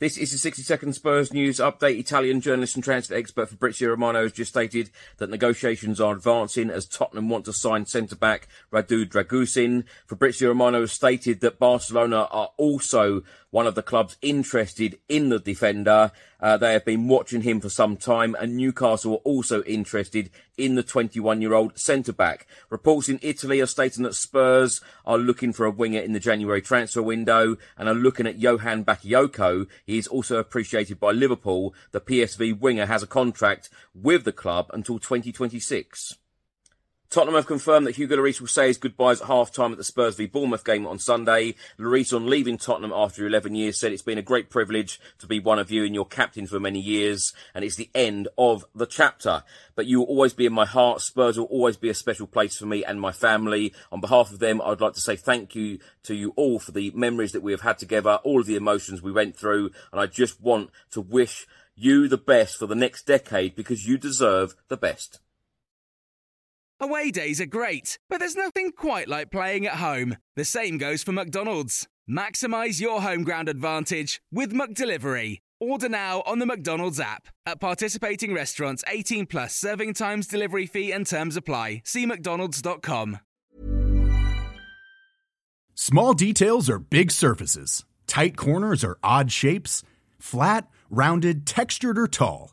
This is the 60 second Spurs news update. Italian journalist and transfer expert Fabrizio Romano has just stated that negotiations are advancing as Tottenham want to sign centre back Radu Dragusin. Fabrizio Romano has stated that Barcelona are also one of the clubs interested in the defender. Uh, they have been watching him for some time, and Newcastle are also interested in the 21 year old centre back. Reports in Italy are stating that Spurs are looking for a winger in the January transfer window and are looking at Johan Bakayoko. He is also appreciated by Liverpool. The PSV winger has a contract with the club until 2026. Tottenham have confirmed that Hugo Lloris will say his goodbyes at half time at the Spurs v Bournemouth game on Sunday. Lloris, on leaving Tottenham after 11 years, said it's been a great privilege to be one of you and your captain for many years, and it's the end of the chapter. But you will always be in my heart. Spurs will always be a special place for me and my family. On behalf of them, I'd like to say thank you to you all for the memories that we have had together, all of the emotions we went through, and I just want to wish you the best for the next decade because you deserve the best. Away days are great, but there's nothing quite like playing at home. The same goes for McDonald's. Maximize your home ground advantage with McDelivery. Order now on the McDonald's app. At participating restaurants, 18 plus serving times, delivery fee, and terms apply. See McDonald's.com. Small details are big surfaces, tight corners are odd shapes, flat, rounded, textured, or tall.